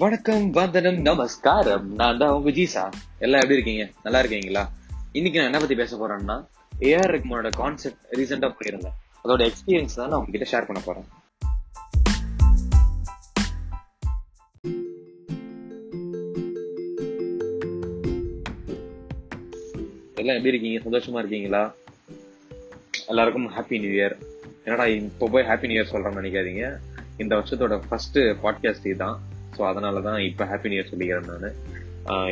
வணக்கம் வந்தனம் நமஸ்காரம். நான் தான் உங்க ஜீசா எல்லாம் எப்படி இருக்கீங்க? நல்லா இருக்கீங்களா? இன்னைக்கு நான் என்ன பத்தி பேச போறேன்னா ஏஆர் ரெக்மனோட கான்செப்ட் ரீசெண்டா போயிருந்தேன். அதோட எக்ஸ்பீரியன்ஸ் தான் நான் உங்ககிட்ட ஷேர் பண்ண போறேன். எல்லாம் எப்படி இருக்கீங்க? சந்தோஷமா இருக்கீங்களா? எல்லாருக்கும் ஹாப்பி நியூ இயர் என்னடா இப்போ போய் ஹாப்பி நியூ இயர் சொல்றேன்னு நினைக்காதீங்க. இந்த வருஷத்தோட ஃபர்ஸ்ட் பாட்காஸ்ட் இதுதான். ஸோ அதனால தான் இப்போ ஹாப்பி நியூ இயர் சொல்லிக்கிறேன் நான்.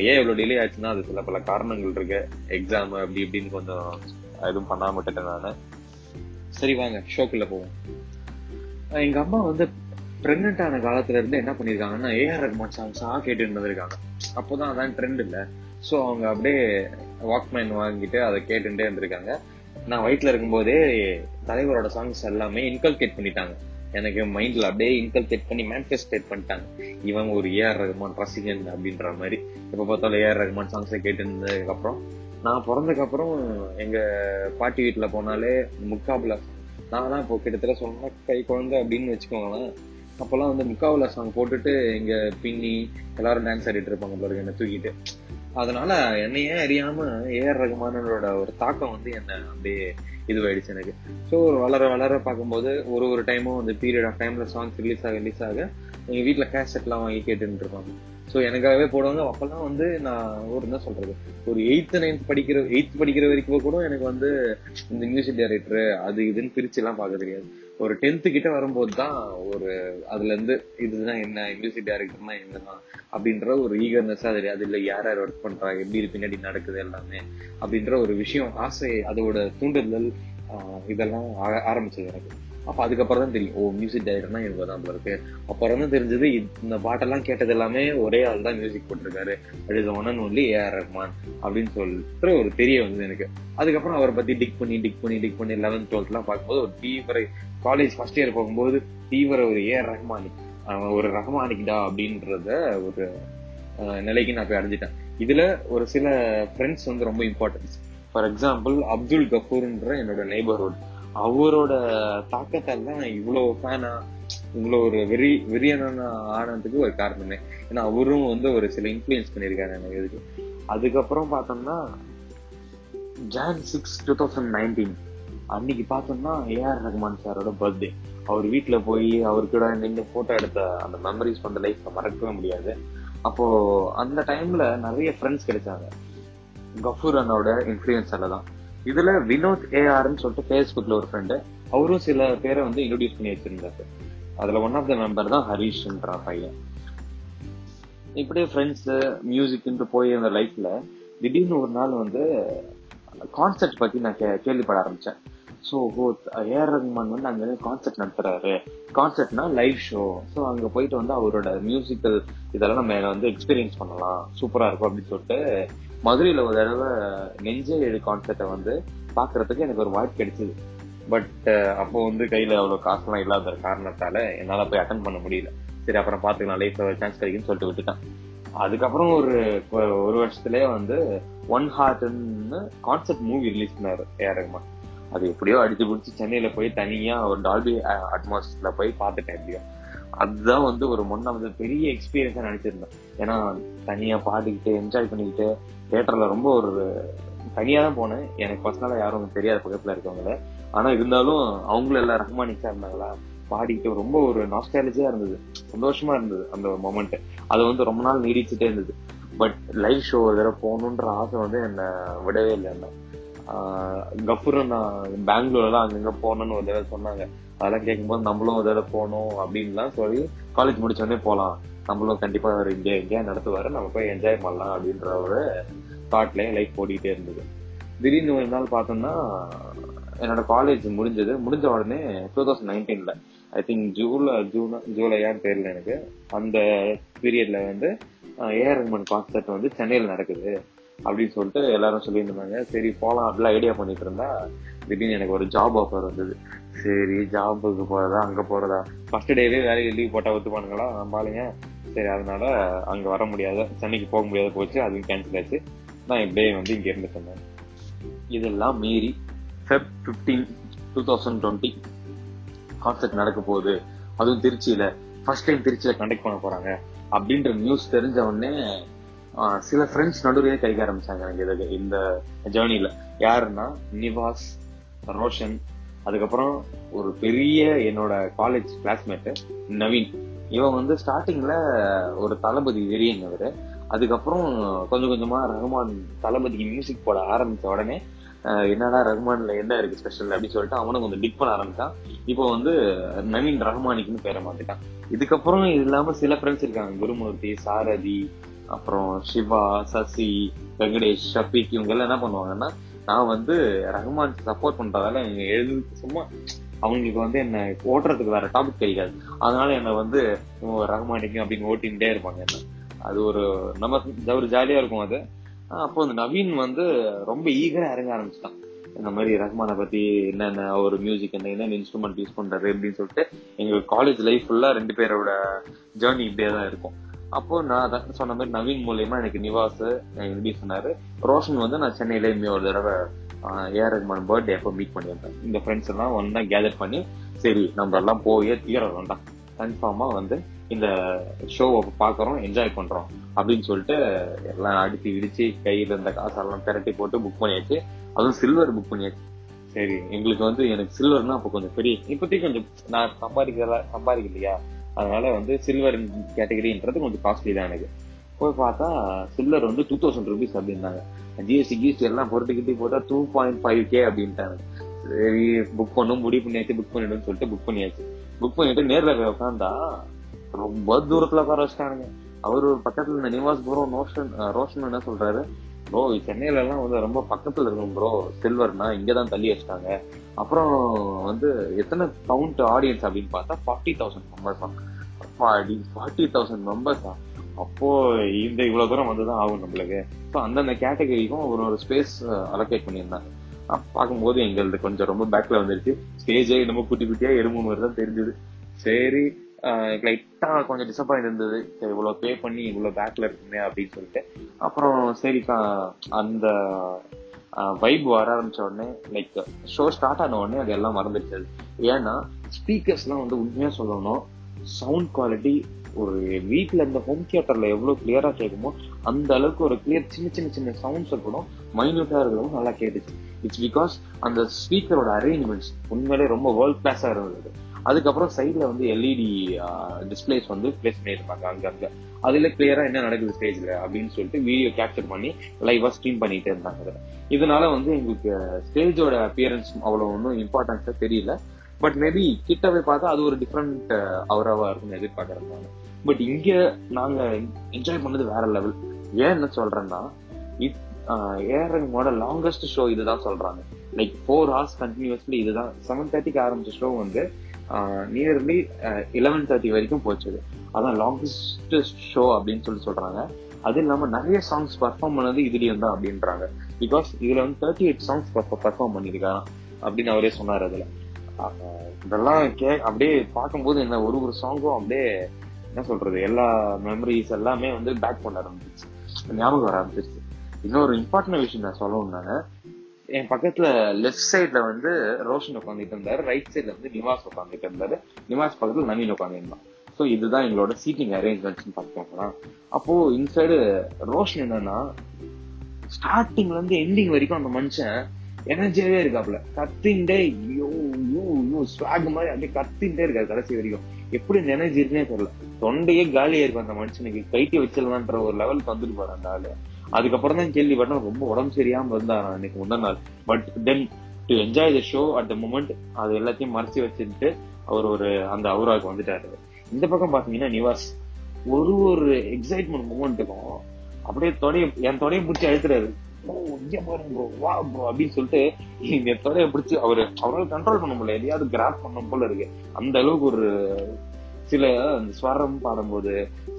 ஏன் இவ்வளோ டிலே ஆச்சுன்னா அது சில பல காரணங்கள் இருக்கு. எக்ஸாம் அப்படி இப்படின்னு கொஞ்சம் எதுவும் பண்ணாம விட்டுட்டேன் நான். சரி வாங்க ஷோக்குள்ள போவோம். எங்க அம்மா வந்து பிரெக்னென்ட் ஆன காலத்துல இருந்து என்ன பண்ணிருக்காங்கன்னா ஏஆர் ரஹ்மான் சாங்ஸா கேட்டு இருந்திருக்காங்க. அப்போதான் அதான் ட்ரெண்ட் இல்ல. ஸோ அவங்க அப்படியே வாக்மேன் வாங்கிட்டு அதை கேட்டுட்டே இருந்திருக்காங்க. நான் வயிற்றுல இருக்கும்போதே தலைவரோட சாங்ஸ் எல்லாமே இன்கல்கேட் பண்ணிட்டாங்க. எனக்கு மைண்ட்ல அப்படியே இன்கல்கேட் பண்ணி மேனிஃபெஸ்டேட் பண்ணிட்டாங்க. இவன் ஒரு ஏஆர் ரகுமான் ரசிகன் அப்படின்ற மாதிரி. எப்ப பார்த்தாலும் ஏஆர் ரகுமான் சாங்ஸை கேட்டு இருந்ததுக்கு அப்புறம் நான் பிறந்ததுக்கு அப்புறம் எங்க பாட்டி வீட்டுல போனாலே முக்காபுலா நான் தான் இப்போ கிட்டத்தட்ட சொன்ன கை குழந்தை அப்படின்னு வச்சுக்கோங்களேன். அப்பெல்லாம் வந்து முக்காவுலா சாங் போட்டுட்டு எங்க பின்னி எல்லாரும் டான்ஸ் ஆடிட்டு இருப்பாங்க பாருங்க என்ன தூக்கிட்டு. அதனால என்னையே அறியாம ஏஆர் ரகுமானோட ஒரு தாக்கம் வந்து என்ன அப்படியே இதுவாயிடுச்சு எனக்கு. ஸோ ஒரு வளர வளர பார்க்கும்போது ஒரு ஒரு டைமும் அந்த பீரியட் ஆஃப் டைம்ல சாங்ஸ் ரிலீஸ் ஆக ரிலீஸ் ஆக எங்கள் வீட்டில் கேசட்லாம் வாங்கி கேட்டுட்டு இருப்பாங்க. ஸோ எனக்காகவே போடுவாங்க. அப்பெல்லாம் வந்து நான் ஒரு என்ன சொல்றது? ஒரு எயித்து நைன்த் படிக்கிற எயித் படிக்கிற வரைக்கும் கூட எனக்கு வந்து இந்த மியூசிக் டைரக்டர் அது இதுன்னு பிரிச்சு எல்லாம் பார்க்க தெரியாது. ஒரு டென்த்து கிட்ட வரும்போது தான் ஒரு அதுல இருந்து இதுதான் என்ன மியூசிக் டைரக்டர்னா என்னதான் அப்படின்ற ஒரு ஈகர்னஸ் அது அதுல யார் யார் ஒர்க் பண்றாங்க எப்படி பின்னாடி நடக்குது எல்லாமே அப்படின்ற ஒரு விஷயம் ஆசை அதோட தூண்டுதல் இதெல்லாம் ஆ- ஆரம்பிச்சது எனக்கு. அப்போ அதுக்கப்புறம் தான் தெரியும். ஓ மியூசிக் டைரக்டர்னா இவங்க தான் இருக்கு. அப்புறம் தான் தெரிஞ்சது இந்த பாட்டெல்லாம் கேட்டது எல்லாமே ஒரே ஆள் தான் மியூசிக் போட்டிருக்காரு. It is one and only AR Rahman அப்படின்னு சொல்லிட்டு ஒரு தெரிய வந்தது எனக்கு. அதுக்கப்புறம் அவரை பற்றி டிக் பண்ணி டிக் பண்ணி டிக் பண்ணி லெவன்த் டுவெல்த்லாம் பார்க்கும்போது ஒரு தீவிர காலேஜ் ஃபர்ஸ்ட் இயர் போகும்போது தீவிர ஒரு ஏஆர் ரஹ்மானி அவன் ஒரு ரஹ்மானிக்டா அப்படின்றத ஒரு நிலைக்கு நான் போய் அடைஞ்சிட்டேன். இதுல ஒரு சில ஃப்ரெண்ட்ஸ் வந்து ரொம்ப இம்பார்ட்டன்ஸ் ஃபார் எக்ஸாம்பிள் அப்துல் கஃபூர்ன்ற என்னோட நெய்பர்ஹுட் அவரோட தாக்கத்தால் தான் நான் ஃபேனாக ஃபேனா ஒரு வெறி வெறியனான ஆனதுக்கு ஒரு காரணமே ஏன்னா அவரும் வந்து ஒரு சில இன்ஃப்ளூயன்ஸ் பண்ணியிருக்காரு எனக்கு இதுக்கு. அதுக்கப்புறம் பார்த்தோம்னா June six two thousand nineteen அன்னைக்கு பார்த்தோம்னா ஏஆர் ரஹ்மான் சாரோட பர்த்டே அவர் வீட்டில் போய் அவர் கூட நின்று ஃபோட்டோ எடுத்த அந்த மெமரிஸ் அந்த லைஃப்பை மறக்கவே முடியாது. அப்போது அந்த டைமில் நிறைய ஃப்ரெண்ட்ஸ் கிடைச்சாங்க. கஃபூர் அண்ணோட இன்ஃப்ளூயன்ஸால தான். இதுல வினோத் ஏஆர்னு சொல்லிட்டு ஃபேஸ்புக்ல ஒரு ஃப்ரெண்டு அவரும் சில பேரை வந்து இன்ட்ரடியூஸ் பண்ணி வச்சிருந்தாரு. அதுல ஒன் ஆஃப் த மெம்பர் தான் ஹரீஷ்ன்ற பையன். இப்படியே ஃப்ரெண்ட்ஸ் மியூசிக்ன்ட்டு போய் அந்த லைஃப்ல திடீர்னு ஒரு நாள் வந்து கான்செர்ட் பத்தி நான் கே- கேள்விப்பட ஆரம்பிச்சேன். ஸோ ஏஆர் ரஹ்மான் வந்து அங்க கான்செர்ட் நடத்துறாரு. கான்செர்ட்னா லைவ் ஷோ ஸோ அங்க போயிட்டு வந்து அவரோட மியூசிக்கல் இதெல்லாம் நம்ம வந்து எக்ஸ்பீரியன்ஸ் பண்ணலாம். சூப்பரா இருக்கும் அப்படின்னு சொல்லிட்டு மதுரையில் ஒரு தடவை நெஞ்சேடு ஏழு கான்செர்ட்டை வந்து பார்க்குறதுக்கு எனக்கு ஒரு வாய்ப்பு கிடைச்சிது. பட் அப்போ வந்து கையில் அவ்வளோ காசுலாம் இல்லாத காரணத்தால் என்னால் போய் அட்டன் பண்ண முடியல. சரி அப்புறம் பார்த்துக்கலாம் லைஃப்பில் ஒரு சான்ஸ் கிடைக்குன்னு சொல்லிட்டு விட்டுட்டேன். அதுக்கப்புறம் ஒரு ஒரு வருஷத்துலேயே வந்து ஒன் ஹார்ட்னு கான்செப்ட் மூவி ரிலீஸ் பண்ணார் ஏஆர் அது எப்படியோ அடிச்சு பிடிச்சி சென்னையில் போய் தனியாக ஒரு டால்பி அட்மாஸ்பியரில் போய் பார்த்துட்டேன் எப்படியோ. அதுதான் வந்து ஒரு முன்ன வந்து பெரிய எக்ஸ்பீரியன்ஸா நினைச்சிருந்தேன். ஏன்னா தனியா பாடிக்கிட்டு என்ஜாய் பண்ணிக்கிட்டு தேட்டரில் ரொம்ப ஒரு தனியா தான் போனேன். எனக்கு பர்சனலா யாரும் தெரியாத பக்கத்துல இருக்கவங்கள. ஆனா இருந்தாலும் அவங்களும் எல்லாம் ரஹ்மானிக்கா இருந்தாங்களா? பாடிக்கிட்டு ரொம்ப ஒரு நாஸ்டாலஜியா இருந்தது. சந்தோஷமா இருந்தது அந்த மொமெண்ட் அது வந்து ரொம்ப நாள் நீடிச்சுட்டே இருந்தது. பட் லைவ் ஷோ ஒரு தடவை போகணுன்ற ஆசை வந்து என்னை விடவே இல்லை. என்ன கஃபூரும் நான் பெங்களூர்லாம் அங்கங்க போகணும்னு ஒரு தடவை சொன்னாங்க. அதெல்லாம் கேட்கும்போது நம்மளும் ஒரு தடவை போகணும் அப்படின்லாம் சொல்லி காலேஜ் முடிச்சோடனே போகலாம் நம்மளும் கண்டிப்பா அவர் இங்கே எங்கேயா நடத்துவாரு. நம்ம போய் என்ஜாய் பண்ணலாம் அப்படின்ற ஒரு தாட்லயே லைஃப் ஓடிட்டே இருந்தது. திடீர்னு ஒரு நாள் பார்த்தோம்னா என்னோட காலேஜ் முடிஞ்சது. முடிஞ்ச உடனே டூ தௌசண்ட் நைன்டீன்ல ஐ திங்க் ஜூலை ஜூன் ஜூலையான்னு தெரியல எனக்கு. அந்த பீரியட்ல வந்து ஏஆர் ரஹ்மான் கான்சர்ட் வந்து சென்னையில் நடக்குது. அப்படின்னு சொல்லிட்டு எல்லாரும் சொல்லியிருந்தாங்க. சரி போகலாம் அப்படிலாம் ஐடியா பண்ணிட்டு இருந்தா திடீர்னு எனக்கு ஒரு ஜாப் ஆஃபர் வந்தது. சரி ஜாபுக்கு போகிறதா அங்கே போகிறதா ஃபர்ஸ்ட் டேவே வேலையை லீவ் போட்டால் ஒத்துப்பானுங்களா? நம்பாளுங்க சரி அதனால அங்கே வர முடியாத. சென்னைக்கு போக முடியாத போச்சு அதுவும் கேன்சல் ஆச்சு. நான் இப்படியே வந்து இங்கே இருந்து சொன்னேன் இதெல்லாம் மீறி Feb fifteen two thousand twenty concert நடக்க போகுது. அதுவும் திருச்சியில். ஃபர்ஸ்ட் டைம் திருச்சியில் கண்டக்ட் பண்ண போகிறாங்க அப்படின்ற நியூஸ் தெரிஞ்ச உடனே சில ஃப்ரெண்ட்ஸ் நடுவே கைக்க ஆரம்பிச்சாங்க எனக்கு இதுக்கு இந்த ஜேர்னில யாருன்னா நிவாஸ் ரோஷன் அதுக்கப்புறம் ஒரு பெரிய என்னோட காலேஜ் கிளாஸ்மேட்டு நவீன். இவன் வந்து ஸ்டார்டிங்ல ஒரு தளபதி வெறியன் அவரு அதுக்கப்புறம் கொஞ்சம் கொஞ்சமா ரஹ்மான் தளபதிக்கு மியூசிக் போட ஆரம்பித்த உடனே என்னடா ரஹ்மான்ல என்ன இருக்கு ஸ்பெஷல் அப்படின்னு சொல்லிட்டு அவனும் கொஞ்சம் டிக் பண்ண ஆரம்பிச்சான். இப்போ வந்து நவீன் ரஹ்மானிக்குன்னு பேரை மாத்திட்டான். இதுக்கப்புறம் இது இல்லாம சில ஃப்ரெண்ட்ஸ் இருக்காங்க. குருமூர்த்தி சாரதி அப்புறம் சிவா சசி வெங்கடேஷ் ஷபீக் இவங்க எல்லாம் என்ன பண்ணுவாங்கன்னா நான் வந்து ரஹ்மான் சப்போர்ட் பண்றதால இவங்க எழுது சும்மா அவங்களுக்கு வந்து என்ன ஓட்டுறதுக்கு வேற டாபிக் தெரியாது. அதனால என்னை வந்து ரஹ்மானிக்கும் அப்படின்னு ஓட்டிகிட்டே இருப்பாங்க என்ன. அது ஒரு நம்ம ஒரு ஜாலியா இருக்கும் அது. அப்போ வந்து நவீன் வந்து ரொம்ப ஈகரா இறங்க ஆரம்பிச்சிட்டான். இந்த மாதிரி ரஹ்மானை பத்தி என்னென்ன ஒரு மியூசிக் என்ன என்னென்ன இன்ஸ்ட்ருமெண்ட் யூஸ் பண்றாரு அப்படின்னு சொல்லிட்டு எங்க காலேஜ் லைஃப் ஃபுல்லா ரெண்டு பேரோட ஜேர்னி இப்படியே தான் இருக்கும். அப்போ நான் அதை சொன்ன மாதிரி நவீன் மூலியமா எனக்கு நிவாஸ் இன்ட்ரடியூஸ் பண்ணாரு ரோஷன் வந்து நான் சென்னையில ஒரு தடவை ஏஆர் ரஹ்மான் பர்த்டே அப்போ மீட் பண்ணியிருந்தேன். இந்த ஃப்ரெண்ட்ஸ் எல்லாம் ஒன்னா கேதர் பண்ணி சரி நம்ம எல்லாம் போயே தீரணும்டா கன்ஃபார்மா வந்து இந்த ஷோவை பாக்குறோம் என்ஜாய் பண்றோம் அப்படின்னு சொல்லிட்டு எல்லாம் அடிச்சு இடிச்சு கையில இருந்த காசெல்லாம் திரட்டி போட்டு புக் பண்ணியாச்சு. அதுவும் சில்வர் புக் பண்ணியாச்சு. சரி எங்களுக்கு வந்து எனக்கு சில்வர்னா அப்போ கொஞ்சம் பெரிய இப்போதைக்கு கொஞ்சம் நான் சம்பாதிக்கல சம்பாதிக்கலையா? அதனால வந்து சில்வர் கேட்டகரின்றது கொஞ்சம் காஸ்ட்லி தான் எனக்கு. போய் பார்த்தா சில்வர் வந்து டூ தௌசண்ட் ருபீஸ் அப்படின்னாங்க. ஜிஎஸ்டி கிஎஸ்டி எல்லாம் பொருட்டு போட்டால் டூ பாயிண்ட் ஃபைவ் கே அப்படின்ட்டாங்க. சரி புக் பண்ணும் முடிவு பண்ணியாச்சு புக் பண்ணிடுன்னு சொல்லிட்டு புக் பண்ணியாச்சு. புக் பண்ணிட்டு நேரில் போய் உட்காந்தா ரொம்ப தூரத்தில் உட்கார வச்சிட்டானுங்க. அவர் ஒரு பக்கத்தில் இந்த நிவாஸ் ப்ரோ ரோஷன் ரோஷன் என்ன சொல்றாரு? ப்ரோ சென்னையிலலாம் வந்து ரொம்ப பக்கத்தில் இருக்கும் ப்ரோ சில்வர்னா இங்கதான் தள்ளி வச்சிட்டாங்க. அப்புறம் வந்து எத்தனை கவுண்ட் ஆடியன்ஸ் அப்படின்னு பார்த்தா forty thousand members forty thousand மெம்பர்ஸா அப்போ இந்த இவ்வளோ தூரம் வந்து தான் ஆகும் நம்மளுக்கு. ஸோ அந்தந்த கேட்டகரிக்கும் ஒரு ஒரு ஸ்பேஸ் அலோகேட் பண்ணியிருந்தாங்க. பார்க்கும்போது எங்களுக்கு கொஞ்சம் ரொம்ப பேக்ல வந்துருச்சு. ஸ்டேஜே ரொம்ப குட்டி குட்டியா எறும்பு மாதிரி தான் தெரிஞ்சது. சரி லைட்டாக கொஞ்சம் டிசப்பாயிண்ட் இருந்தது. சரி இவ்வளோ பே பண்ணி இவ்வளோ பேக்கில் இருக்குமே அப்படின்னு சொல்லிட்டு. அப்புறம் சரிக்கா அந்த வைப் வர ஆரம்பிச்ச உடனே லைக் ஷோ ஸ்டார்ட் ஆன உடனே அது எல்லாம் மறந்துடுச்சு ஏன்னா ஸ்பீக்கர்ஸ்லாம் வந்து உண்மையாக சொல்லணும் சவுண்ட் குவாலிட்டி ஒரு வீட்டில் இந்த ஹோம் தியேட்டரில் எவ்வளோ கிளியராக கேட்குமோ அந்த அளவுக்கு ஒரு கிளியர் சின்ன சின்ன சின்ன சவுண்ட்ஸ் கூட மைனூட்டாக இருக்கிறவங்க நல்லா கேட்டுச்சு. இட்ஸ் பிகாஸ் அந்த ஸ்பீக்கரோட அரேஞ்ச்மெண்ட்ஸ் உண்மையிலே ரொம்ப வேர்ல்ட் கிளாஸாக இருந்தது. அதுக்கப்புறம் சைடில் வந்து எல்இடி டிஸ்பிளேஸ் வந்து பிளேஸ் பண்ணியிருப்பாங்க அங்கங்கே அதில் கிளியராக என்ன நடக்குது ஸ்டேஜில் அப்படின்னு சொல்லிட்டு வீடியோ கேப்சர் பண்ணி லைவாக ஸ்ட்ரீம் பண்ணிகிட்டே இருந்தாங்க இதனால வந்து எங்களுக்கு ஸ்டேஜோட அப்பியரன்ஸ் அவ்வளோ ஒன்றும் இம்பார்ட்டன்ஸாக தெரியல. பட் மேபி கிட்ட போய் பார்த்தா அது ஒரு டிஃப்ரெண்ட் அவராவா இருக்கும்னு எதிர்பார்க்கறேன் பட் இங்க நாங்க என்ஜாய் பண்ணது வேற லெவல் ஏன் என்ன சொல்றேன்னா ஏஆர்எம்மோட லாங்கஸ்ட் ஷோ இதுதான் சொல்றாங்க. லைக் ஃபோர் ஹவர்ஸ் கண்டினியூஸ்லி இதுதான். செவன் தேர்ட்டிக்கு ஆரம்பிச்ச ஷோ வந்து நியர்லி இலவன் தேர்ட்டி வரைக்கும் போச்சுது அதான் லாங்கஸ்ட் ஷோ அப்படின்னு சொல்லி சொல்றாங்க. அது இல்லாம நிறைய சாங்ஸ் பர்ஃபார்ம் பண்ணது இதுலயும் தான் அப்படின்றாங்க. பிகாஸ் இதுல வந்து தேர்ட்டி எயிட் சாங்ஸ் பர்ஃபார்ம் பண்ணிருக்காங்க அப்படின்னு அவரே சொன்னார் அதுல. இதெல்லாம் கே அப்படியே பார்க்கும்போது என்ன ஒரு ஒரு சாங்கும் அப்படியே என்ன சொல்றது எல்லா மெமரிஸ் எல்லாமே வந்து பேக் பண்ண ஆரம்பிச்சிச்சு ஞாபகம் வர ஆரம்பிச்சிருச்சு. இன்னொரு இம்பார்ட்டன்ட் விஷயம் நான் சொல்லணும் என் பக்கத்துல லெஃப்ட் சைட்ல வந்து ரோஷன் உட்காந்துட்டு இருந்தாரு. ரைட் சைட்ல வந்து நிவாஸ் உட்காந்துட்டு இருந்தாரு. நிவாஸ் பக்கத்துல நவீன் உட்காந்துருந்தான் ஸோ இதுதான் எங்களோட சீட்டிங் அரேஞ்ச்மெண்ட்ஸ் பார்த்துக்கோங்களா அப்போ இன்சைடு ரோஷன் என்னன்னா ஸ்டார்டிங்ல இருந்து எண்டிங் வரைக்கும் அந்த மனுஷன் எனர்ஜியாவே இருக்காப்ல கத்தின்ண்டே ஐயோ ஐயோ ஐயோ ஸ்வாக் மாதிரி அப்படியே கத்தின்ண்டே இருக்காரு கடைசி வரைக்கும். எப்படி இந்த எனர்ஜி இருக்குன்னே தெரியல. தொண்டையே காலியா இருக்கும் அந்த மனுஷனுக்கு. கைட்டி வச்சிடலான்ற ஒரு லெவலுக்கு வந்துட்டு போறான் அந்த ஆளு. அதுக்கப்புறம் தான் கேள்விப்பட்டேன் ரொம்ப உடம்பு சரியாம இருந்தாராம் அன்னைக்கு முந்தா நாள். But then to enjoy the show at the moment அது எல்லாத்தையும் மறைச்சி வச்சுட்டு அவர் ஒரு அந்த அவுராவுக்கு வந்துட்டாரு. இந்த பக்கம் பாத்தீங்கன்னா நிவாஸ் ஒரு ஒரு எக்ஸைட்மெண்ட் மூமெண்ட்டுக்கும் அப்படியே தொடைய என் தொடையை பிடிச்சி அழுத்துறாரு. ஓ இங்க பாருங்க ப்ரோ வா ப்ரோ அப்படின்னு சொல்லிட்டு இந்த தொடைய பிடிச்சி அவரு அவரால் கண்ட்ரோல் பண்ண முடியல. எதையாவது கிராப் பண்ண போல இருக்கு. அந்த அளவுக்கு ஒரு சில அந்த ஸ்வரம் பாடும்போது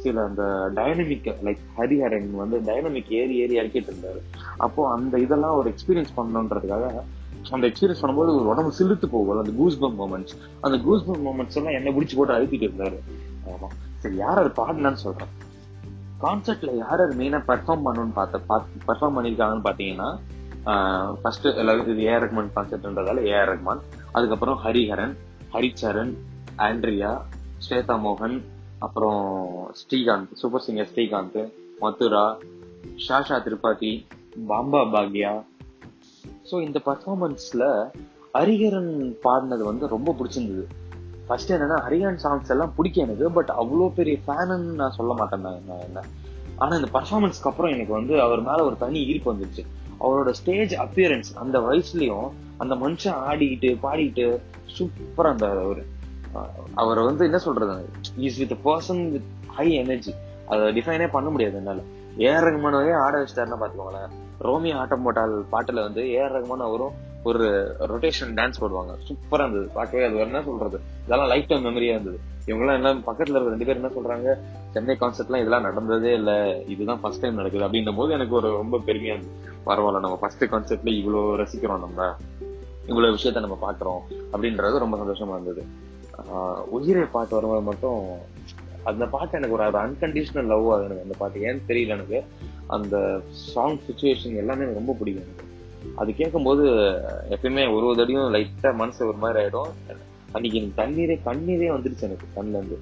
சில அந்த டைனமிக் லைக் ஹரிஹரன் வந்து டைனமிக் ஏறி ஏறி இறக்கிட்டு இருந்தாரு. அப்போ அந்த இதெல்லாம் ஒரு எக்ஸ்பீரியன்ஸ் பண்ணணுன்றதுக்காக அந்த எக்ஸ்பீரியன்ஸ் பண்ணும்போது ஒரு உடம்பு சிலுத்து போகும் அந்த கூஸ் பம் மூமெண்ட்ஸ் அந்த கூஸ் பம் மூமெண்ட்ஸ் எல்லாம் என்ன பிடிச்சி போட்டு அழுத்திட்டு இருந்தாரு. ஆமா. சரி யார் அது பாடினான்னு சொல்றேன். கான்சர்ட்ல யார் அது மெயினா பெர்ஃபார்ம் பண்ணணும்னு பார்த்த பெர்ஃபார்ம் பண்ணிருக்காங்கன்னு பாத்தீங்கன்னா ஃபர்ஸ்ட் எல்லாரும் இது ஏஆர் ரஹ்மான் கான்சர்ட்ன்றதால ஏஆர் ரஹ்மான் அதுக்கப்புறம் ஹரிஹரன் ஹரிச்சரன் ஆண்ட்ரியா ஸ்வேதா மோகன் அப்புறம் Srikanth Super Singer Srikanth Madhura Shashaa Tirupati Bamba Bakya. So இந்த பர்ஃபார்மன்ஸில் ஹரிஹரன் பாடினது வந்து ரொம்ப பிடிச்சிருந்தது. ஃபர்ஸ்ட் என்னன்னா ஹரிஹரன் சாங்ஸ் எல்லாம் பிடிக்கும் எனக்கு பட் அவ்வளோ பெரிய ஃபேனுன்னு நான் சொல்ல மாட்டேன் நான் என்ன என்ன. இந்த பர்ஃபார்மன்ஸ்க்கு அப்புறம் எனக்கு வந்து அவர் மேலே ஒரு தனி ஈர்ப்பு வந்துருச்சு. அவரோட ஸ்டேஜ் அப்பியரன்ஸ் அந்த வயசுலயும் அந்த மனுஷன் ஆடிக்கிட்டு பாடிக்கிட்டு சூப்பராக இருந்தார் அவர். அவரை வந்து என்ன சொல்றது? Is with person with high energy அதை டிஃபைனே பண்ண முடியாது என்னால. ஏஆர் ரகுமானவே ஆட வச்சிட்டாருன்னா பாத்துக்கோங்களேன். ரோமியோ ஆட்டம் போட்டால் பாட்டுல வந்து ஏஆர் ரகுமான் அவரும் ஒரு ரொட்டேஷன் டான்ஸ் போடுவாங்க. சூப்பரா இருந்தது. பார்க்கவே அது என்ன சொல்றது? இதெல்லாம் லைஃப் டைம் மெமரியா இருந்தது. இவங்கெல்லாம் எல்லாம் பக்கத்துல இருக்க ரெண்டு பேர் என்ன சொல்றாங்க? சென்னை கான்சர்ட்லாம் இதெல்லாம் நடந்ததே இல்ல. இதுதான் ஃபர்ஸ்ட் டைம் நடக்குது. அப்படின்னும் போது எனக்கு ஒரு ரொம்ப பெருமையா இருந்தது. பரவாயில்ல நம்ம ஃபர்ஸ்ட் கான்செர்ட்ல இவ்வளவு ரசிக்கிறோம் நம்ம. இவ்வளவு விஷயத்த நம்ம பாக்குறோம். அப்படின்றது ரொம்ப சந்தோஷமா இருந்தது. உயிரை பாட்டு வரும்போது மட்டும் அந்த பாட்டு எனக்கு ஒரு அன்கண்டிஷனல் லவ் ஆகுது எனக்கு அந்த பாட்டு ஏன்னு தெரியல எனக்கு. அந்த சாங் சுச்சுவேஷன் எல்லாமே எனக்கு ரொம்ப பிடிக்கும் எனக்கு. அது கேட்கும்போது எப்பயுமே ஒரு ஒரு தடியும் லைட்டாக மனசு ஒரு மாதிரி ஆகிடும் அன்னைக்கு எனக்கு தண்ணீரே கண்ணீரே வந்துருச்சு எனக்கு கண்ணிலேருந்து.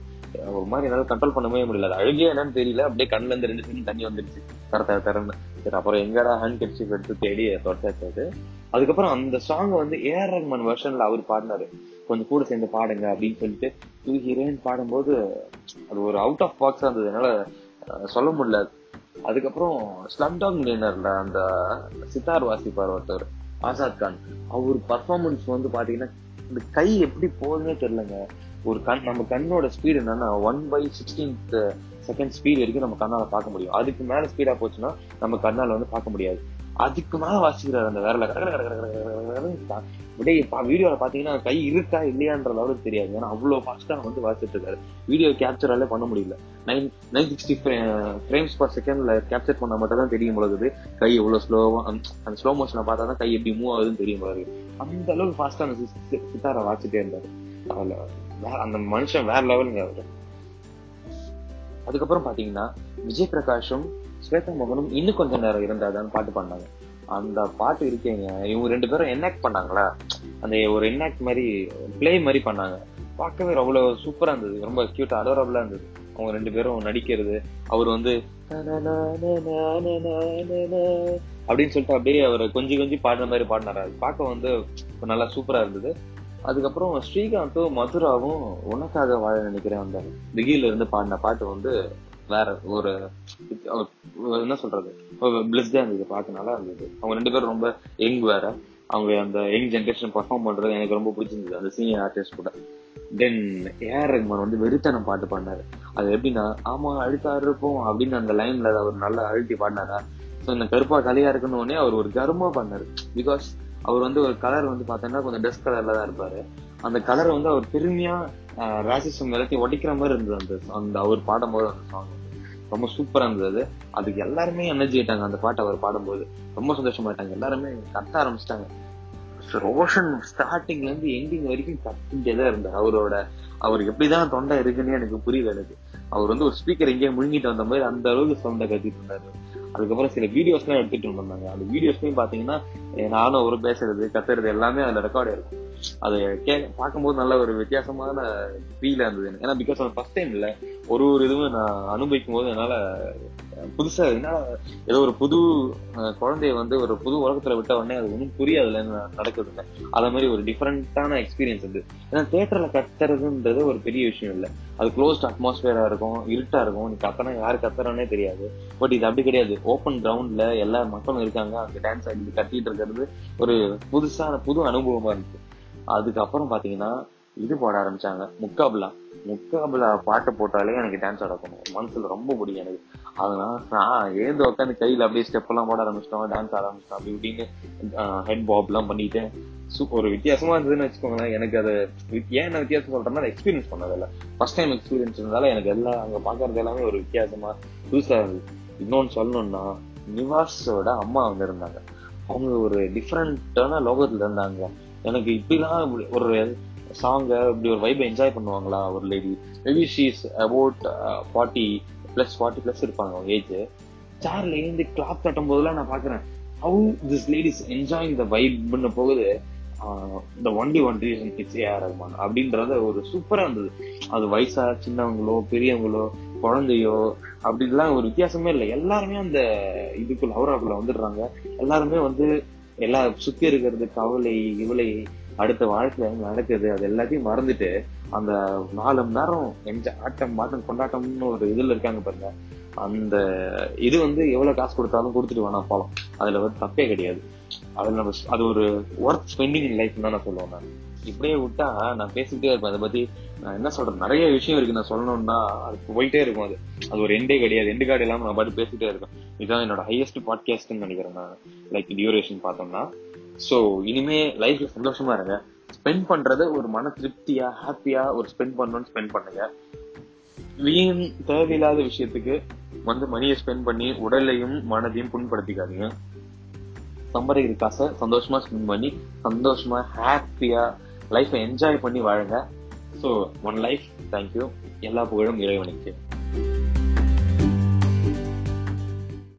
ஒரு மாதிரி என்னால் கண்ட்ரோல் பண்ணவே முடியல. அது அழுகே என்னன்னு தெரியல. அப்படியே கண்ணிலேருந்து ரெண்டு செகண்ட் தண்ணி வந்துருச்சு. தர தர தரன்னு. சரி அப்புறம் எங்கடா ஹேண்ட் கட்சி எடுத்து தேடி தொடச்சாச்சு அதுக்கப்புறம் அந்த சாங் வந்து ஏஆர் ரஹ்மான் வெர்ஷன்ல அவர் பாடினாரு. கொஞ்சம் கூட சேர்ந்து பாடுங்க அப்படின்னு சொல்லிட்டு டூ ஹீரோயின் பாடும்போது அது ஒரு அவுட் ஆஃப் பாக்ஸாக இருந்தது என்னால் சொல்ல முடியல. அதுக்கப்புறம் ஸ்லம் டாக் மில்லியனர்ல அந்த சித்தார் வாசிப்பார் ஒருத்தர் ஆசாத் கான் அவர் பர்ஃபார்மன்ஸ் வந்து பார்த்தீங்கன்னா இந்த கை எப்படி போகுதுன்னே தெரிலங்க ஒரு கண் நம்ம கண்ணோட ஸ்பீடு என்னன்னா one by sixteenth second speed வரைக்கும் நம்ம கண்ணால் பார்க்க முடியும். அதுக்கு மேலே ஸ்பீடாக போச்சுன்னா நம்ம கண்ணால் வந்து பார்க்க முடியாது. அதுக்கு மேல வாசிக்கிறாரு அந்த விரல. அப்படியே வீடியோல பாத்தீங்கன்னா கை இருக்கா இல்லையான்ற அளவுக்கு தெரியாது. ஏன்னா அவ்வளவு ஃபாஸ்டா வந்து வாசிட்டு இருக்காரு. வீடியோ கேப்சரால பண்ண முடியல. Nine nine sixty frames per செகண்ட்ல கேப்சர் பண்ண மட்டும் தான் தெரியும் பொழுது கை எவ்வளவு ஸ்லோவா அந்த ஸ்லோ மோஷனை பார்த்தா தான் கை எப்படி மூவ் ஆகுதுன்னு தெரியும் போது அந்த அளவுக்கு ஃபாஸ்டா அந்த சித்தாரை வாசிட்டே இருந்தாரு. அந்த மனுஷன் வேற லெவலுங்க அவரு அதுக்கப்புறம் பாத்தீங்கன்னா விஜய் பிரகாஷும் ஸ்வேதா மோகனும் இன்னும் கொஞ்ச நேரம் இருந்தாதான் பாட்டு பண்ணாங்க அந்த பாட்டு இருக்கேங்க இவங்க ரெண்டு பேரும் என்னாக்ட் பண்ணாங்களா? அந்த ஒரு என்னாக்ட் மாதிரி பிளே மாதிரி பண்ணாங்க. பார்க்கவே அவ்வளோ சூப்பராக இருந்தது. ரொம்ப கியூட் அடோரபுளாக இருந்தது. அவங்க ரெண்டு பேரும் நடிக்கிறது. அவர் வந்து அப்படின்னு சொல்லிட்டு அப்படியே அவர் கொஞ்சம் கொஞ்சம் பாடுற மாதிரி பாடினாரு. அது பார்க்க வந்து நல்லா சூப்பராக இருந்தது. அதுக்கப்புறம் ஸ்ரீகாந்தும் மதுராவும் உனக்காக வாழ நினைக்கிறேன் அந்த பிகில இருந்து பாடின பாட்டு வந்து வேற ஒரு என்ன சொல்றது? பிளஸ்டா இருந்தது பாட்டு நல்லா இருந்தது. அவங்க ரெண்டு பேரும் ரொம்ப யங் வேற. அவங்க அந்த யங் ஜென்ரேஷன் பர்ஃபார்ம் பண்றது எனக்கு ரொம்ப பிடிச்சிருந்தது. அந்த சீனியர் ஆர்டிஸ்ட் கூட. தென் ஏஆர் ரஹ்மான் வந்து வெறித்தனம் பாட்டு பாடினாரு. அது எப்படின்னா ஆமா அழுத்தா இருப்போம் அப்படின்னு அந்த லைன்ல அவர் நல்லா அழுத்தி பாடினாரா? ஸோ இந்த கருப்பா தலையா இருக்குன்னு உடனே அவர் ஒரு கருமா பண்ணாரு பிகாஸ் அவர் வந்து ஒரு கலர் வந்து பார்த்தோன்னா கொஞ்சம் டஸ்ட் கலர்ல தான் இருப்பாரு. அந்த கலர் வந்து அவர் பெருமையா ராசிசம் எல்லாத்தையும் உடைக்கிற மாதிரி இருந்தது அந்த அந்த அவர் பாடும்போது அந்த சாங் ரொம்ப சூப்பரா இருந்தது. அதுக்கு எல்லாருமே எனர்ஜி ஆயிட்டாங்க. அந்த பாட்டை அவர் பாடும்போது ரொம்ப சந்தோஷமாயிட்டாங்க எல்லாருமே கத்த ஆரம்பிச்சிட்டாங்க. ரோஷன் ஸ்டார்டிங்ல இருந்து எண்டிங் வரைக்கும் கத்திட்டே தான் இருந்தார். அவரோட அவர் எப்படிதான் தொண்டை இருக்குன்னு எனக்கு புரியல எனக்கு. அவர் வந்து ஒரு ஸ்பீக்கர் எங்கேயே முழுங்கிட்டு வந்த மாதிரி அந்த அளவுக்கு தொண்டை கத்திட்டு இருந்தாரு. அதுக்கப்புறம் சில வீடியோஸ் எல்லாம் எடுத்துட்டு வந்தாங்க. அந்த வீடியோஸ்லயும் பாத்தீங்கன்னா நானும் அவரும் பேசுறது கத்துறது எல்லாமே அதுல ரெக்கார்டு இருக்கும். அது கே பார்க்கும்போது நல்ல ஒரு வித்தியாசமான ஃபீலா இருந்தது ஏன்னா பிகாஸ் ஃபர்ஸ்ட் டைம் இல்லை. ஒரு ஒரு இதுவும் நான் அனுபவிக்கும் போது என்னால் புதுசா என்னால் ஏதோ ஒரு புது குழந்தைய வந்து ஒரு புது உலகத்துல விட்ட உடனே அது ஒன்றும் புரியாதுல நடக்குது இல்லை அத மாதிரி ஒரு டிஃப்ரெண்ட்டான எக்ஸ்பீரியன்ஸ் இருந்து ஏன்னா தேட்டரில் கத்துறதுன்றது ஒரு பெரிய விஷயம் இல்லை. அது க்ளோஸ்ட் அட்மாஸ்பியராக இருக்கும் இருட்டாக இருக்கும். நீ கத்தனா யார் கத்துறானே தெரியாது. பட் இது அப்படி கிடையாது. ஓப்பன் கிரவுண்ட்ல எல்லா மக்களும் இருக்காங்க. அங்கே டான்ஸ் ஆடி கட்டிட்டு இருக்கிறது ஒரு புதுசான புது அனுபவமா இருந்துச்சு அதுக்கப்புறம் பாத்தீங்கன்னா இது போட ஆரம்பிச்சாங்க. முக்காபுலா. முக்காபுலா பாட்டு போட்டாலே எனக்கு டான்ஸ் ஆடக்கணும் மனசுல ரொம்ப பிடிக்கும் எனக்கு. அதனால நான் ஏந்து உட்காந்து கையில அப்படியே ஸ்டெப் எல்லாம் போட ஆரம்பிச்சிட்டோம். டான்ஸ் ஆரம்பிச்சிட்டோம். அப்படி இப்படின்னு ஹெட் பாப் எல்லாம் பண்ணிட்டேன். ஒரு வித்தியாசமா இருந்ததுன்னு வச்சுக்கோங்களேன். எனக்கு அது ஏன் நான் வித்தியாசம் சொல்றேன்னா அதை எக்ஸ்பீரியன்ஸ் பண்ணதில்ல. ஃபர்ஸ்ட் டைம் எக்ஸ்பீரியன்ஸ் இருந்தால எனக்கு எல்லாம் அங்க பாக்குறது எல்லாமே ஒரு வித்தியாசமா புதுசா இருந்தது. இன்னொன்னு சொல்லணும்னா நிவாஸோட அம்மா வந்து இருந்தாங்க. அவங்க ஒரு டிஃப்ரெண்டான லோகத்துல இருந்தாங்க. எனக்கு இப்படிலாம் ஒரு சாங்கை இப்படி ஒரு வைப் என்ஜாய் பண்ணுவாங்களா ஒரு lady maybe she's about forty plus forty plus இருப்பாங்க அவங்க ஏஜ் சேர்ல இருந்து கிளாப் தட்டும் போதெல்லாம் நான் பாக்குறேன். How this ladies enjoying the வைப்னு போகுது. இந்த only one reason it's AR Rahman அப்படின்றத ஒரு சூப்பரா இருந்தது. அது வயசா சின்னவங்களோ பெரியவங்களோ குழந்தையோ அப்படின்லாம் ஒரு வித்தியாசமே இல்லை. எல்லாருமே அந்த இதுக்குள்ள அவராக்குள்ள வந்துடுறாங்க. எல்லாருமே வந்து எல்லா சுத்தி இருக்கிறது கவலை இவளை அடுத்த வாழ்க்கையில நடக்குது. அது எல்லாத்தையும் மறந்துட்டு அந்த நாலு மணி நேரம் எந்த ஆட்டம் மாட்டம் கொண்டாட்டம்னு ஒரு இதுல இருக்காங்க பாருங்க. அந்த இது வந்து எவ்வளவு காசு கொடுத்தாலும் கொடுத்துட்டு வேணா போலாம் அதுல வந்து தப்பே கிடையாது. அதுல நம்ம அது ஒரு ஒர்க் ஸ்பெண்டிங் இன் லைஃப் தான் நான் சொல்லுவேன் நான். இப்படியே விட்டா நான் பேசிக்கிட்டே இருப்பேன். அதை பத்தி நான் என்ன சொல்றேன் நிறைய விஷயம் இருக்கு. நான் சொல்லணும்னா அது போயிட்டே இருக்கும் அது. அது ஒரு எண்டே கிடையாது. எண்டு கார்டு இல்லாம நான் பாட்டு பேசிட்டே இருக்கேன் இதுதான் என்னோட ஹையஸ்ட் பாட்காஸ்ட்னு நினைக்கிறேன் நான். லைக் டியூரேஷன் பார்த்தோம்னா. சோ இனிமே லைஃப்ல சந்தோஷமா இருங்க. ஸ்பெண்ட் பண்றத ஒரு மன திருப்தியா ஹாப்பியா ஒரு ஸ்பெண்ட் பண்ணணும்னு ஸ்பெண்ட் பண்ணுங்க. வீண் தேவையில்லாத விஷயத்துக்கு வந்து மணியை ஸ்பெண்ட் பண்ணி உடலையும் மனதையும் புண்படுத்திக்காதீங்க. சம்பாதிக்கிற காசை சந்தோஷமா ஸ்பெண்ட் பண்ணி சந்தோஷமா ஹாப்பியா லைஃப்பை என்ஜாய் பண்ணி வாழுங்க. ஸோ ஒன் லைஃப் தேங்க்யூ எல்லா புகழும் இறைவனுக்கு.